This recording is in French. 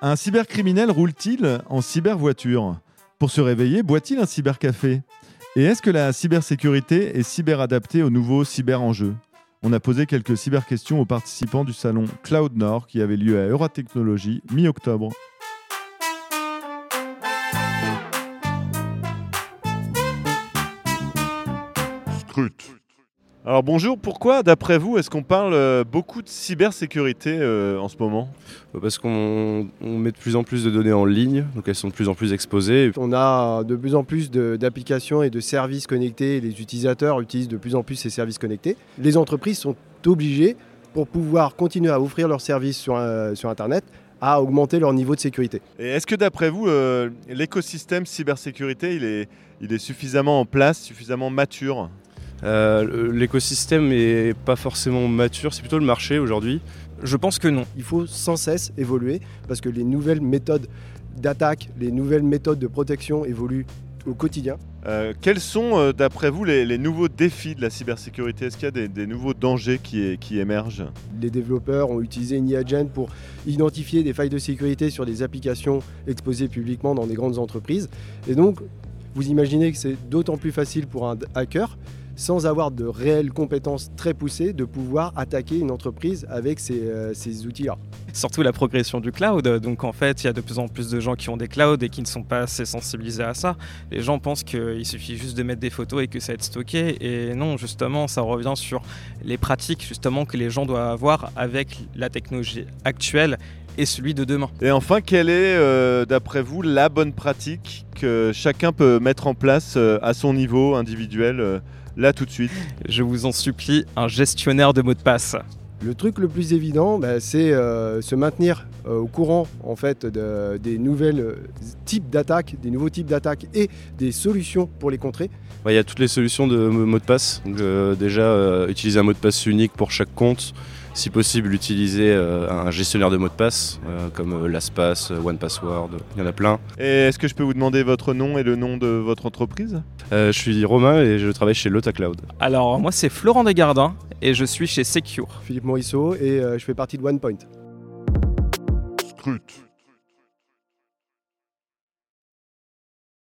Un cybercriminel roule-t-il en cybervoiture? Pour se réveiller, boit-il un cybercafé? Et est-ce que la cybersécurité est cyberadaptée aux nouveaux cyberenjeux? On a posé quelques cyberquestions aux participants du salon Cloud Nord qui avait lieu à Euratechnologie mi-octobre. Alors bonjour, pourquoi d'après vous est-ce qu'on parle euh, beaucoup de cybersécurité euh, en ce moment? Parce qu'on on met de plus en plus de données en ligne, donc elles sont de plus en plus exposées. On a de plus en plus d'applications et de services connectés. et Les utilisateurs utilisent de plus en plus ces services connectés. Les entreprises sont obligées, pour pouvoir continuer à offrir leurs services sur, euh, sur Internet, à augmenter leur niveau de sécurité. Et est-ce que d'après vous, euh, l'écosystème cybersécurité, il est, il est suffisamment en place, suffisamment mature? Euh, L'écosystème n'est pas forcément mature, c'est plutôt le marché aujourd'hui. Je pense que non. Il faut sans cesse évoluer parce que les nouvelles méthodes d'attaque, les nouvelles méthodes de protection évoluent au quotidien. Euh, Quels sont, euh, d'après vous, les, les nouveaux défis de la cybersécurité? Est-ce qu'il y a des, des nouveaux dangers qui, émergent? Les développeurs ont utilisé une IAGEN pour identifier des failles de sécurité sur des applications exposées publiquement dans des grandes entreprises. Et donc, vous imaginez que c'est d'autant plus facile pour un hacker, sans avoir de réelles compétences très poussées, de pouvoir attaquer une entreprise avec ces, euh, ces outils-là. Surtout la progression du cloud. Donc en fait, il y a de plus en plus de gens qui ont des clouds et qui ne sont pas assez sensibilisés à ça. Les gens pensent qu'il suffit juste de mettre des photos et que ça va être stocké. Et non, justement, ça revient sur les pratiques justement que les gens doivent avoir avec la technologie actuelle et celui de demain. Et enfin, quelle est, euh, d'après vous, la bonne pratique que chacun peut mettre en place euh, à son niveau individuel, euh, là tout de suite? Je vous en supplie, un gestionnaire de mots de passe. Le truc le plus évident, bah, c'est euh, se maintenir euh, au courant en fait de- des nouvelles euh, types d'attaques, des nouveaux types d'attaques et des solutions pour les contrer. Ouais, Il y a toutes les solutions de mo- mots de passe. Donc, euh, déjà, euh, utiliser un mot de passe unique pour chaque compte. Si possible, utiliser euh, un gestionnaire de mots de passe, euh, comme euh, LastPass, euh, OnePassword, il y en a plein. Et est-ce que je peux vous demander votre nom et le nom de votre entreprise? Euh, je suis Romain et je travaille chez Lota Cloud. Alors moi c'est Florent Desgardins et je suis chez Secure. Philippe Morisseau et euh, je fais partie de OnePoint. Scrut.